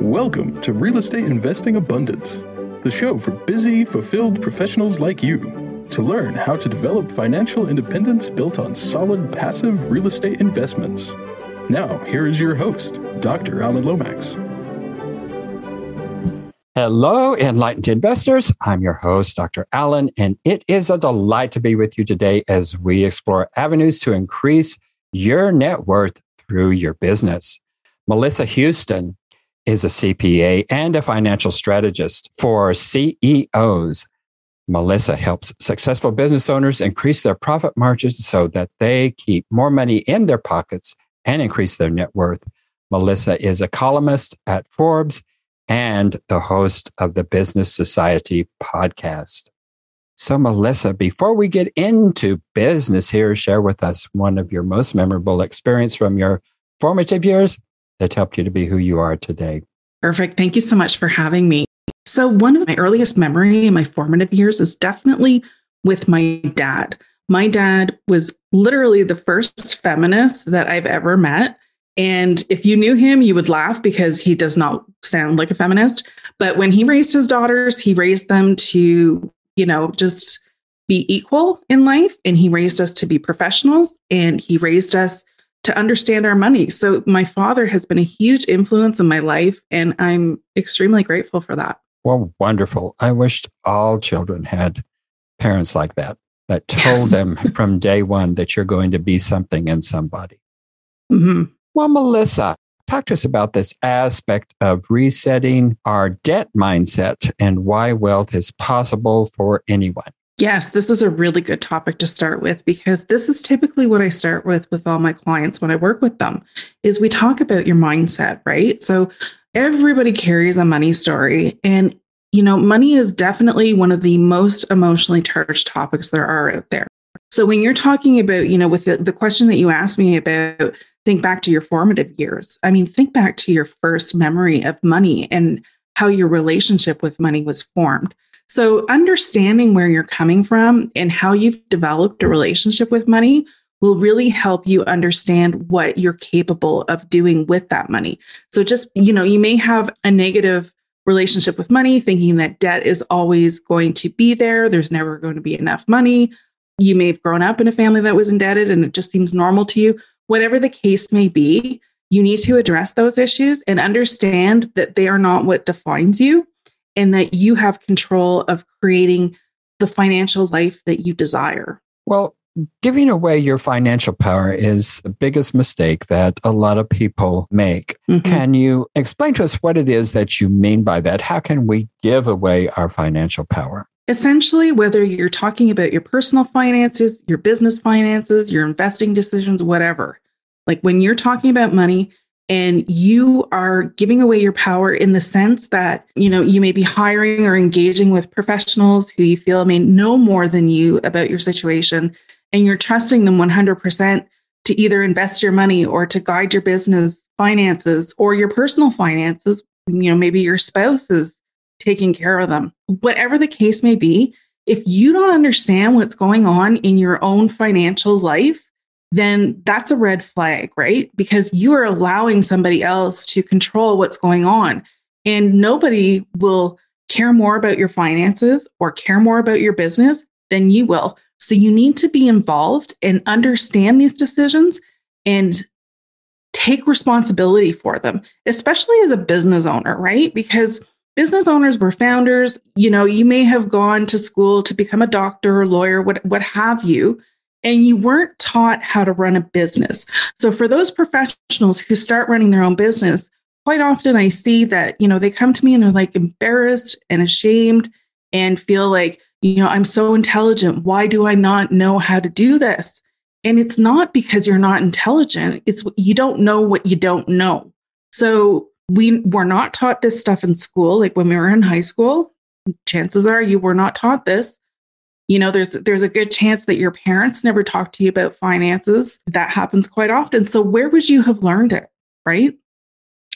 Welcome to Real Estate Investing Abundance, the show for busy, fulfilled professionals like you to learn how to develop financial independence built on solid passive real estate investments. Now, here is your host, Dr. Allen Lomax. Hello, enlightened investors. I'm your host, Dr. Allen, and it is a delight to be with you today as we explore avenues to increase your net worth through your business. Melissa Houston is a CPA and a financial strategist for CEOs. Melissa helps successful business owners increase their profit margins so that they keep more money in their pockets and increase their net worth. Melissa is a columnist at Forbes and the host of the Business Society podcast. So, Melissa, before we get into business here, share with us one of your most memorable experience from your formative years that helped you to be who you are today. Perfect. Thank you so much for having me. So, one of my earliest memory in my formative years is definitely with my dad. My dad was literally the first feminist that I've ever met. And if you knew him, you would laugh because he does not sound like a feminist. But when he raised his daughters, he raised them to, you know, just be equal in life. And he raised us to be professionals and he raised us to understand our money. So my father has been a huge influence in my life, and I'm extremely grateful for that. Well, wonderful. I wished all children had parents like that, that told yes. them from day one that you're going to be something and somebody. Mm-hmm. Well, Melissa, talk to us about this aspect of resetting our debt mindset and why wealth is possible for anyone. Yes, this is a really good topic to start with because this is typically what I start with with all my clients when I work with them is we talk about your mindset, right? So everybody carries a money story and you know, money is definitely one of the most emotionally charged topics there are out there. So when you're talking about, you know, with the, the question that you asked me about think back to your formative years. I mean, think back to your first memory of money and how your relationship with money was formed. So, understanding where you're coming from and how you've developed a relationship with money will really help you understand what you're capable of doing with that money. So, just, you know, you may have a negative relationship with money, thinking that debt is always going to be there, there's never going to be enough money. You may have grown up in a family that was indebted and it just seems normal to you. Whatever the case may be, you need to address those issues and understand that they are not what defines you and that you have control of creating the financial life that you desire. Well, giving away your financial power is the biggest mistake that a lot of people make. Mm-hmm. Can you explain to us what it is that you mean by that? How can we give away our financial power? Essentially, whether you're talking about your personal finances, your business finances, your investing decisions, whatever, like when you're talking about money, and you are giving away your power in the sense that you know you may be hiring or engaging with professionals who you feel may know more than you about your situation and you're trusting them 100% to either invest your money or to guide your business finances or your personal finances you know maybe your spouse is taking care of them whatever the case may be if you don't understand what's going on in your own financial life then that's a red flag, right? Because you are allowing somebody else to control what's going on. And nobody will care more about your finances or care more about your business than you will. So you need to be involved and understand these decisions and take responsibility for them, especially as a business owner, right? Because business owners were founders. You know, you may have gone to school to become a doctor or lawyer, what, what have you and you weren't taught how to run a business. So for those professionals who start running their own business, quite often I see that, you know, they come to me and they're like embarrassed and ashamed and feel like, you know, I'm so intelligent. Why do I not know how to do this? And it's not because you're not intelligent. It's you don't know what you don't know. So we were not taught this stuff in school. Like when we were in high school, chances are you were not taught this you know there's there's a good chance that your parents never talked to you about finances that happens quite often so where would you have learned it right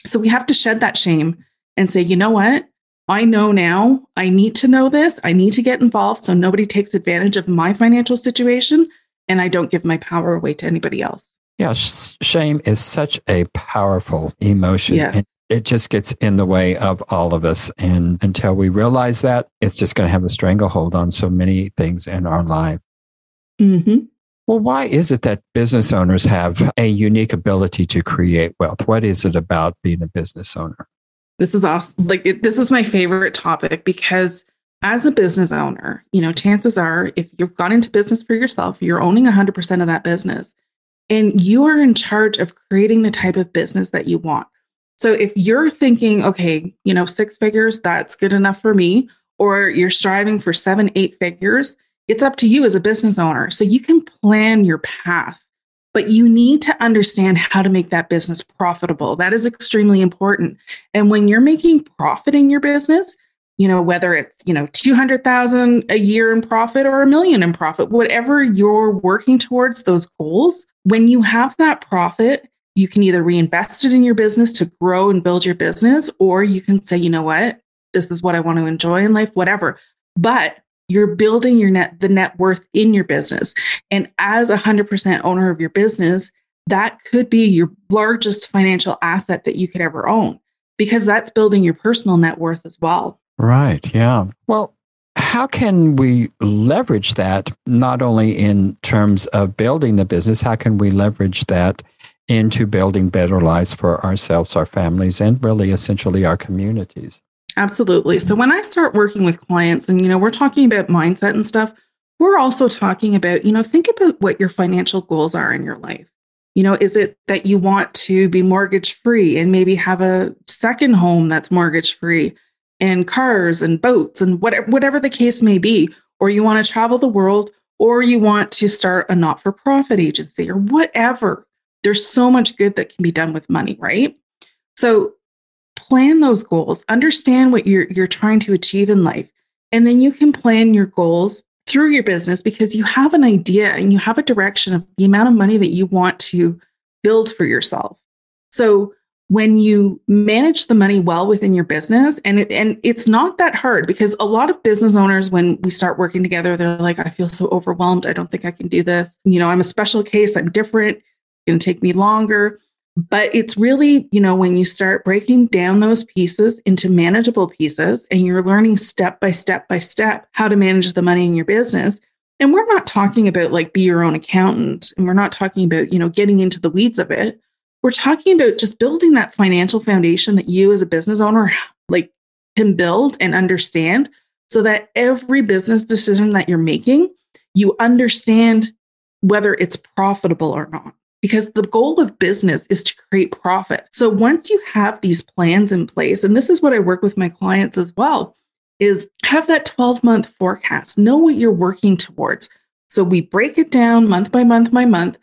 so we have to shed that shame and say you know what i know now i need to know this i need to get involved so nobody takes advantage of my financial situation and i don't give my power away to anybody else Yeah, sh- shame is such a powerful emotion. Yes. And it just gets in the way of all of us. And until we realize that, it's just going to have a stranglehold on so many things in our life. Mm-hmm. Well, why is it that business owners have a unique ability to create wealth? What is it about being a business owner? This is awesome. Like, it, this is my favorite topic because as a business owner, you know, chances are if you've gone into business for yourself, you're owning 100% of that business and you are in charge of creating the type of business that you want. So if you're thinking, okay, you know, six figures, that's good enough for me, or you're striving for seven, eight figures, it's up to you as a business owner. So you can plan your path, but you need to understand how to make that business profitable. That is extremely important. And when you're making profit in your business, you know whether it's you know 200,000 a year in profit or a million in profit whatever you're working towards those goals when you have that profit you can either reinvest it in your business to grow and build your business or you can say you know what this is what I want to enjoy in life whatever but you're building your net the net worth in your business and as a 100% owner of your business that could be your largest financial asset that you could ever own because that's building your personal net worth as well Right. Yeah. Well, how can we leverage that not only in terms of building the business, how can we leverage that into building better lives for ourselves, our families, and really essentially our communities? Absolutely. So when I start working with clients and you know, we're talking about mindset and stuff, we're also talking about, you know, think about what your financial goals are in your life. You know, is it that you want to be mortgage free and maybe have a second home that's mortgage free? and cars and boats and whatever, whatever the case may be, or you want to travel the world, or you want to start a not for profit agency or whatever. There's so much good that can be done with money, right? So plan those goals, understand what you're, you're trying to achieve in life, and then you can plan your goals through your business because you have an idea and you have a direction of the amount of money that you want to build for yourself. So when you manage the money well within your business and it, and it's not that hard because a lot of business owners when we start working together they're like I feel so overwhelmed I don't think I can do this you know I'm a special case I'm different going to take me longer. But it's really you know when you start breaking down those pieces into manageable pieces and you're learning step by step by step how to manage the money in your business and we're not talking about like be your own accountant and we're not talking about you know getting into the weeds of it. We're talking about just building that financial foundation that you as a business owner like can build and understand so that every business decision that you're making you understand whether it's profitable or not because the goal of business is to create profit. So once you have these plans in place and this is what i work with my clients as well is have that 12 month forecast. Know what you're working towards. So we break it down month by month by month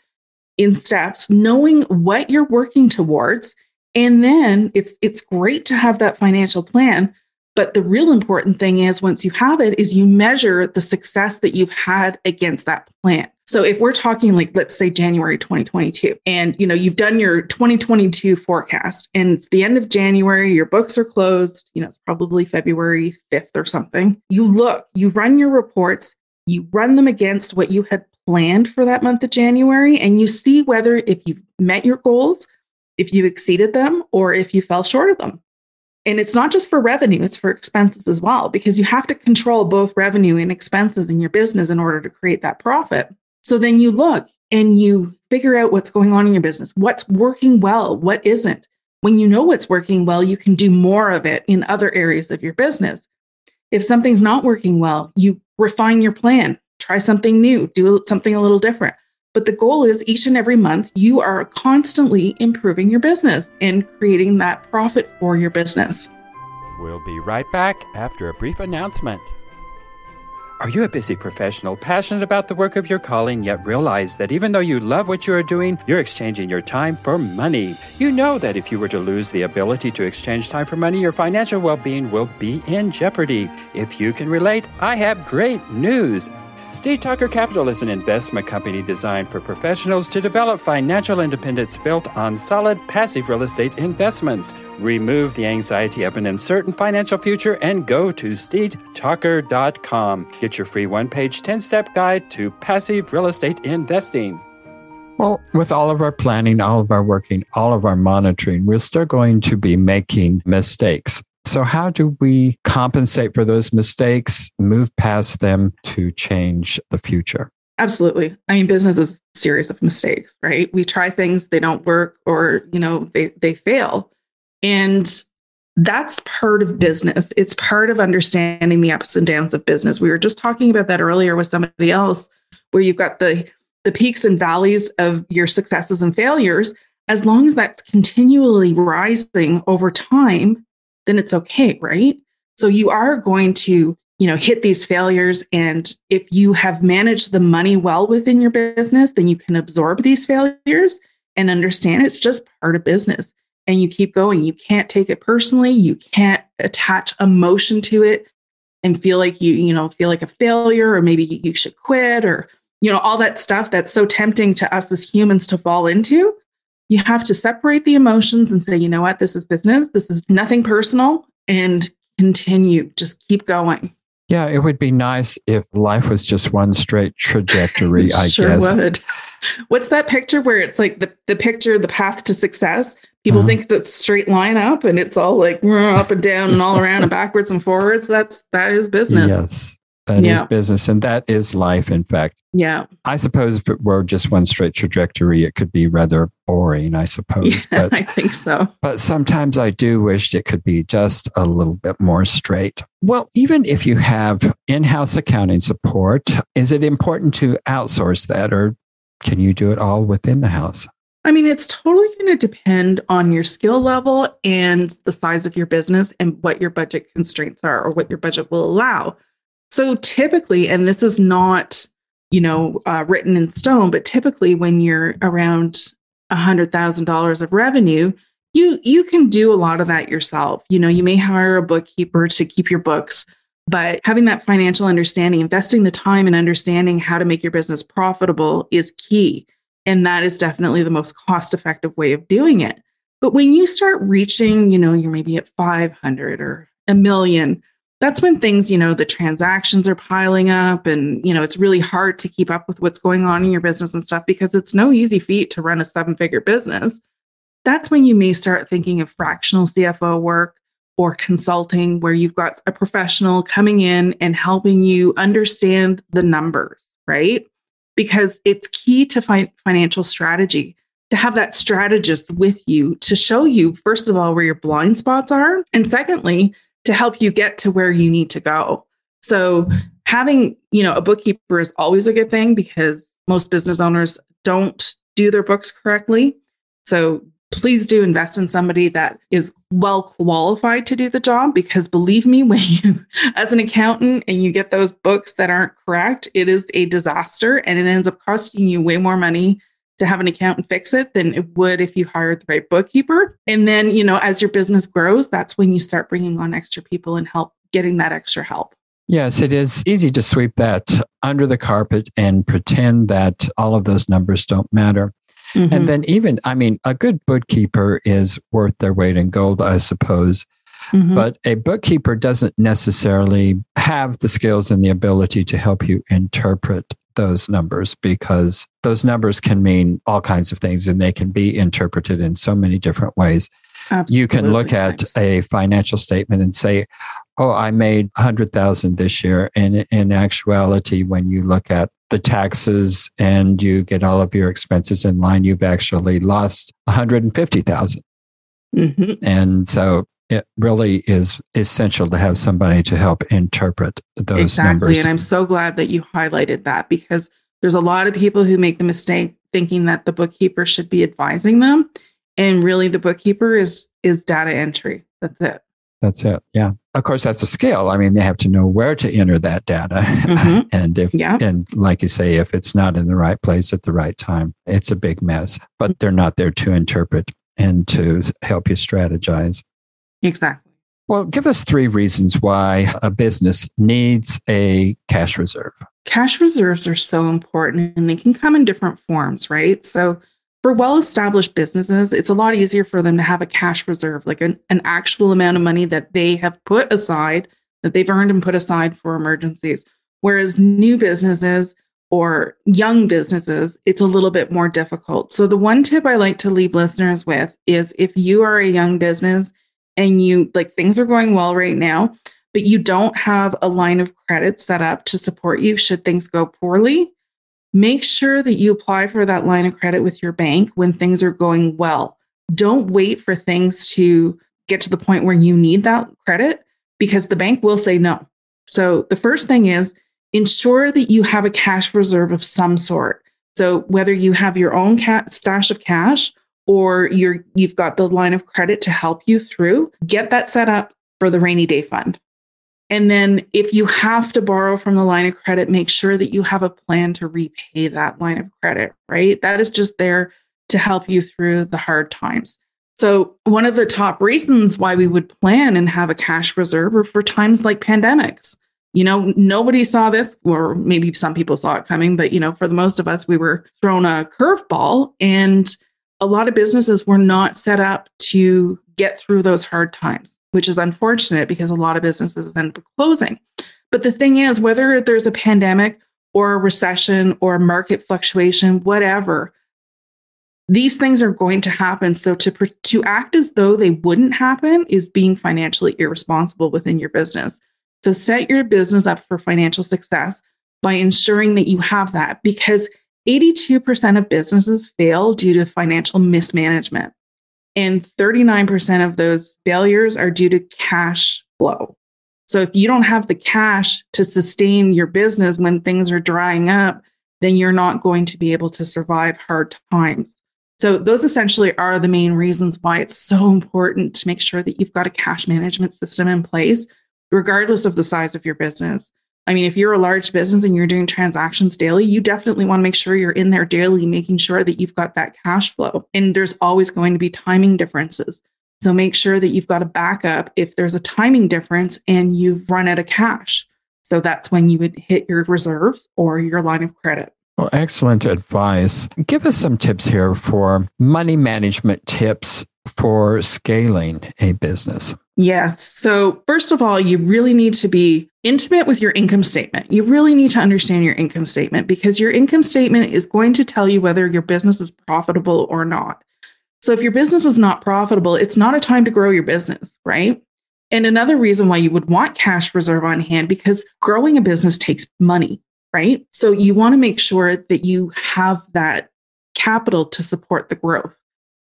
in steps, knowing what you're working towards. And then it's it's great to have that financial plan, but the real important thing is once you have it is you measure the success that you've had against that plan. So if we're talking like let's say January 2022 and you know you've done your 2022 forecast and it's the end of January, your books are closed, you know it's probably February 5th or something. You look, you run your reports, you run them against what you had planned for that month of January and you see whether if you've met your goals, if you exceeded them, or if you fell short of them. And it's not just for revenue, it's for expenses as well, because you have to control both revenue and expenses in your business in order to create that profit. So then you look and you figure out what's going on in your business, what's working well, what isn't. When you know what's working well, you can do more of it in other areas of your business. If something's not working well, you refine your plan, try something new, do something a little different. But the goal is each and every month, you are constantly improving your business and creating that profit for your business. We'll be right back after a brief announcement. Are you a busy professional, passionate about the work of your calling, yet realize that even though you love what you are doing, you're exchanging your time for money? You know that if you were to lose the ability to exchange time for money, your financial well being will be in jeopardy. If you can relate, I have great news. Steed Talker Capital is an investment company designed for professionals to develop financial independence built on solid passive real estate investments. Remove the anxiety of an uncertain financial future and go to steedtalker.com. Get your free one page 10 step guide to passive real estate investing. Well, with all of our planning, all of our working, all of our monitoring, we're still going to be making mistakes. So, how do we compensate for those mistakes, move past them to change the future? Absolutely. I mean, business is a series of mistakes, right? We try things, they don't work, or, you know, they, they fail. And that's part of business. It's part of understanding the ups and downs of business. We were just talking about that earlier with somebody else, where you've got the the peaks and valleys of your successes and failures. As long as that's continually rising over time, then it's okay, right? So you are going to, you know, hit these failures. And if you have managed the money well within your business, then you can absorb these failures and understand it's just part of business and you keep going. You can't take it personally. You can't attach emotion to it and feel like you, you know, feel like a failure or maybe you should quit or, you know, all that stuff that's so tempting to us as humans to fall into. You have to separate the emotions and say, you know what, this is business. This is nothing personal and continue. Just keep going. Yeah, it would be nice if life was just one straight trajectory, I sure guess. Would. What's that picture where it's like the, the picture, the path to success? People uh-huh. think that straight line up and it's all like up and down and all around and backwards and forwards. That's that is business. Yes. That yeah. is business and that is life, in fact. Yeah. I suppose if it were just one straight trajectory, it could be rather boring, I suppose. Yeah, but, I think so. But sometimes I do wish it could be just a little bit more straight. Well, even if you have in house accounting support, is it important to outsource that or can you do it all within the house? I mean, it's totally going to depend on your skill level and the size of your business and what your budget constraints are or what your budget will allow. So typically, and this is not, you know, uh, written in stone, but typically when you're around a hundred thousand dollars of revenue, you you can do a lot of that yourself. You know, you may hire a bookkeeper to keep your books, but having that financial understanding, investing the time and understanding how to make your business profitable is key. And that is definitely the most cost effective way of doing it. But when you start reaching, you know, you're maybe at 500 or a million, that's when things, you know, the transactions are piling up and, you know, it's really hard to keep up with what's going on in your business and stuff because it's no easy feat to run a seven figure business. That's when you may start thinking of fractional CFO work or consulting where you've got a professional coming in and helping you understand the numbers, right? Because it's key to find financial strategy to have that strategist with you to show you, first of all, where your blind spots are. And secondly, to help you get to where you need to go. So having, you know, a bookkeeper is always a good thing because most business owners don't do their books correctly. So please do invest in somebody that is well qualified to do the job because believe me when you as an accountant and you get those books that aren't correct it is a disaster and it ends up costing you way more money to have an account and fix it than it would if you hired the right bookkeeper. And then, you know, as your business grows, that's when you start bringing on extra people and help getting that extra help. Yes, it is easy to sweep that under the carpet and pretend that all of those numbers don't matter. Mm-hmm. And then, even, I mean, a good bookkeeper is worth their weight in gold, I suppose. Mm-hmm. But a bookkeeper doesn't necessarily have the skills and the ability to help you interpret those numbers because those numbers can mean all kinds of things and they can be interpreted in so many different ways. Absolutely. You can look at a financial statement and say, "Oh, I made 100,000 this year." And in actuality, when you look at the taxes and you get all of your expenses in line, you've actually lost 150,000. Mm-hmm. And so it really is essential to have somebody to help interpret those exactly. numbers. And I'm so glad that you highlighted that because there's a lot of people who make the mistake thinking that the bookkeeper should be advising them. And really the bookkeeper is is data entry. That's it. That's it. Yeah. Of course, that's a skill. I mean, they have to know where to enter that data. Mm-hmm. and if, yeah. and like you say, if it's not in the right place at the right time, it's a big mess. But they're not there to interpret and to help you strategize. Exactly. Well, give us three reasons why a business needs a cash reserve. Cash reserves are so important and they can come in different forms, right? So, for well established businesses, it's a lot easier for them to have a cash reserve, like an, an actual amount of money that they have put aside, that they've earned and put aside for emergencies. Whereas new businesses, or young businesses, it's a little bit more difficult. So, the one tip I like to leave listeners with is if you are a young business and you like things are going well right now, but you don't have a line of credit set up to support you should things go poorly, make sure that you apply for that line of credit with your bank when things are going well. Don't wait for things to get to the point where you need that credit because the bank will say no. So, the first thing is, ensure that you have a cash reserve of some sort. So whether you have your own stash of cash or you're you've got the line of credit to help you through, get that set up for the rainy day fund. And then if you have to borrow from the line of credit, make sure that you have a plan to repay that line of credit, right? That is just there to help you through the hard times. So, one of the top reasons why we would plan and have a cash reserve are for times like pandemics you know, nobody saw this, or maybe some people saw it coming, but you know, for the most of us, we were thrown a curveball, and a lot of businesses were not set up to get through those hard times, which is unfortunate because a lot of businesses end up closing. But the thing is, whether there's a pandemic or a recession or market fluctuation, whatever, these things are going to happen. So to to act as though they wouldn't happen is being financially irresponsible within your business. So set your business up for financial success by ensuring that you have that because 82% of businesses fail due to financial mismanagement. And 39% of those failures are due to cash flow. So if you don't have the cash to sustain your business when things are drying up, then you're not going to be able to survive hard times. So those essentially are the main reasons why it's so important to make sure that you've got a cash management system in place regardless of the size of your business. I mean, if you're a large business and you're doing transactions daily, you definitely want to make sure you're in there daily, making sure that you've got that cash flow. And there's always going to be timing differences. So make sure that you've got a backup if there's a timing difference and you've run out of cash. So that's when you would hit your reserves or your line of credit. Well, excellent advice. Give us some tips here for money management tips for scaling a business. Yes. So, first of all, you really need to be intimate with your income statement. You really need to understand your income statement because your income statement is going to tell you whether your business is profitable or not. So, if your business is not profitable, it's not a time to grow your business, right? And another reason why you would want cash reserve on hand because growing a business takes money, right? So, you want to make sure that you have that capital to support the growth.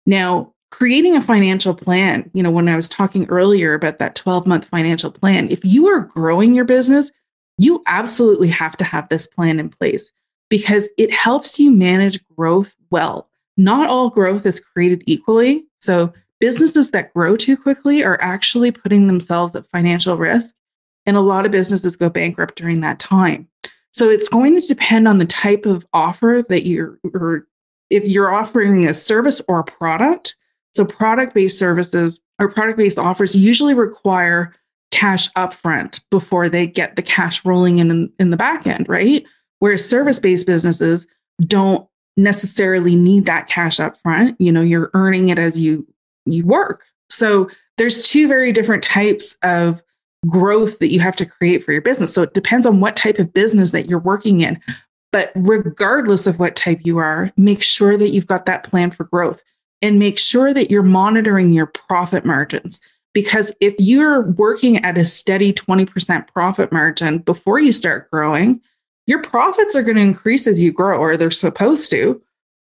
Now, creating a financial plan, you know, when I was talking earlier about that 12 month financial plan, if you are growing your business, you absolutely have to have this plan in place because it helps you manage growth well. Not all growth is created equally. So, businesses that grow too quickly are actually putting themselves at financial risk. And a lot of businesses go bankrupt during that time. So, it's going to depend on the type of offer that you're, or if you're offering a service or a product, so product based services or product based offers usually require cash upfront before they get the cash rolling in in the back end, right? Whereas service based businesses don't necessarily need that cash upfront. You know, you're earning it as you you work. So there's two very different types of growth that you have to create for your business. So it depends on what type of business that you're working in. But regardless of what type you are, make sure that you've got that plan for growth and make sure that you're monitoring your profit margins. Because if you're working at a steady 20% profit margin before you start growing, your profits are going to increase as you grow, or they're supposed to.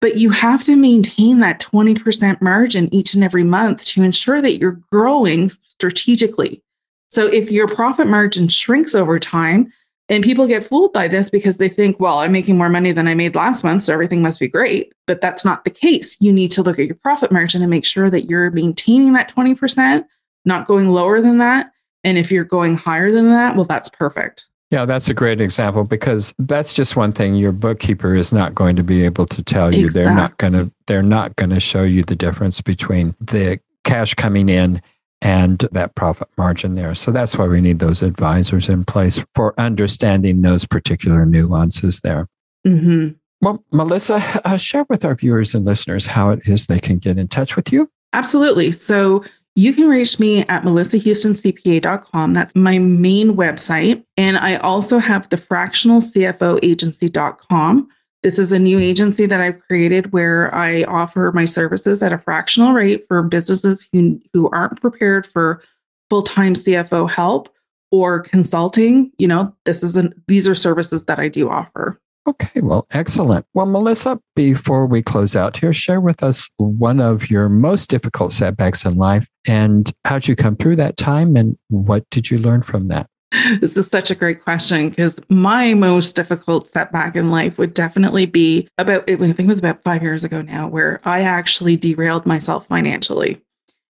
But you have to maintain that 20% margin each and every month to ensure that you're growing strategically. So if your profit margin shrinks over time, and people get fooled by this because they think, well, I'm making more money than I made last month, so everything must be great. But that's not the case. You need to look at your profit margin and make sure that you're maintaining that 20%, not going lower than that. And if you're going higher than that, well, that's perfect. Yeah, that's a great example because that's just one thing your bookkeeper is not going to be able to tell you. Exactly. They're not going to they're not going to show you the difference between the cash coming in and that profit margin there. So that's why we need those advisors in place for understanding those particular nuances there. Mm-hmm. Well, Melissa, uh, share with our viewers and listeners how it is they can get in touch with you. Absolutely. So You can reach me at melissahoustoncpa.com. That's my main website. And I also have the fractionalcfoagency.com. This is a new agency that I've created where I offer my services at a fractional rate for businesses who, who aren't prepared for full-time CFO help or consulting. You know, this is an, these are services that I do offer. Okay, well, excellent. Well, Melissa, before we close out here, share with us one of your most difficult setbacks in life and how'd you come through that time and what did you learn from that? This is such a great question because my most difficult setback in life would definitely be about, I think it was about five years ago now, where I actually derailed myself financially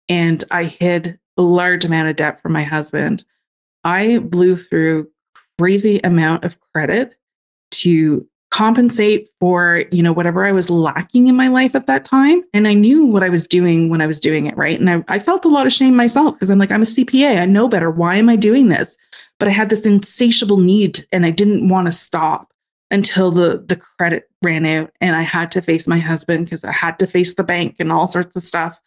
and I hid a large amount of debt from my husband. I blew through crazy amount of credit to compensate for you know whatever i was lacking in my life at that time. And i knew what i was doing when i was doing it right? And i, I felt a lot of shame myself because i'm like i'm a cpa i know better. Why am i doing this? But i had this insatiable need and i didn't want to stop until the the credit ran out and i had to face my husband because i had to face the bank and all sorts of stuff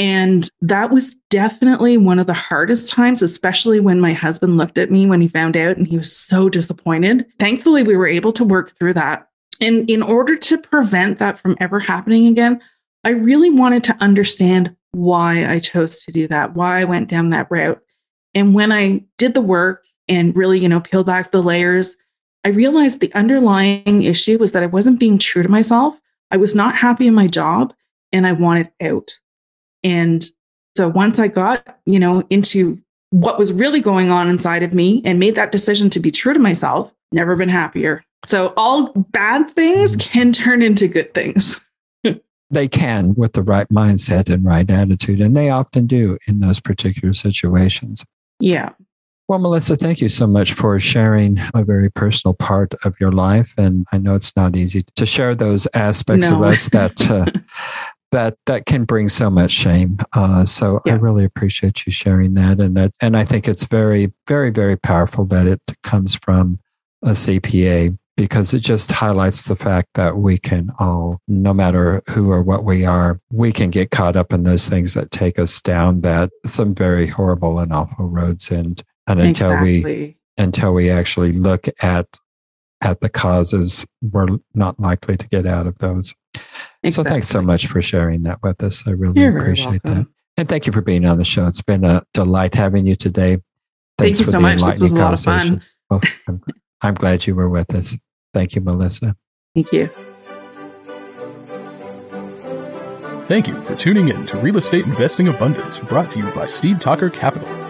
and that was definitely one of the hardest times, especially when my husband looked at me when he found out and he was so disappointed. Thankfully, we were able to work through that. And in order to prevent that from ever happening again, I really wanted to understand why I chose to do that, why I went down that route. And when I did the work and really, you know, peeled back the layers, I realized the underlying issue was that I wasn't being true to myself. I was not happy in my job and I wanted out. And so once I got, you know, into what was really going on inside of me and made that decision to be true to myself, never been happier. So all bad things mm-hmm. can turn into good things. they can with the right mindset and right attitude, and they often do in those particular situations. Yeah. Well, Melissa, thank you so much for sharing a very personal part of your life. And I know it's not easy to share those aspects no. of us that uh, that that can bring so much shame. Uh, so yeah. I really appreciate you sharing that, and that, and I think it's very, very, very powerful that it comes from a CPA because it just highlights the fact that we can all, no matter who or what we are, we can get caught up in those things that take us down that some very horrible and awful roads, and and until exactly. we until we actually look at at the causes, we're not likely to get out of those. Exactly. So thanks so much for sharing that with us. I really You're appreciate that. And thank you for being on the show. It's been a delight having you today. Thanks thank you so much. This was a lot of fun. well, I'm, I'm glad you were with us. Thank you, Melissa. Thank you. Thank you for tuning in to Real Estate Investing Abundance brought to you by Steed Talker Capital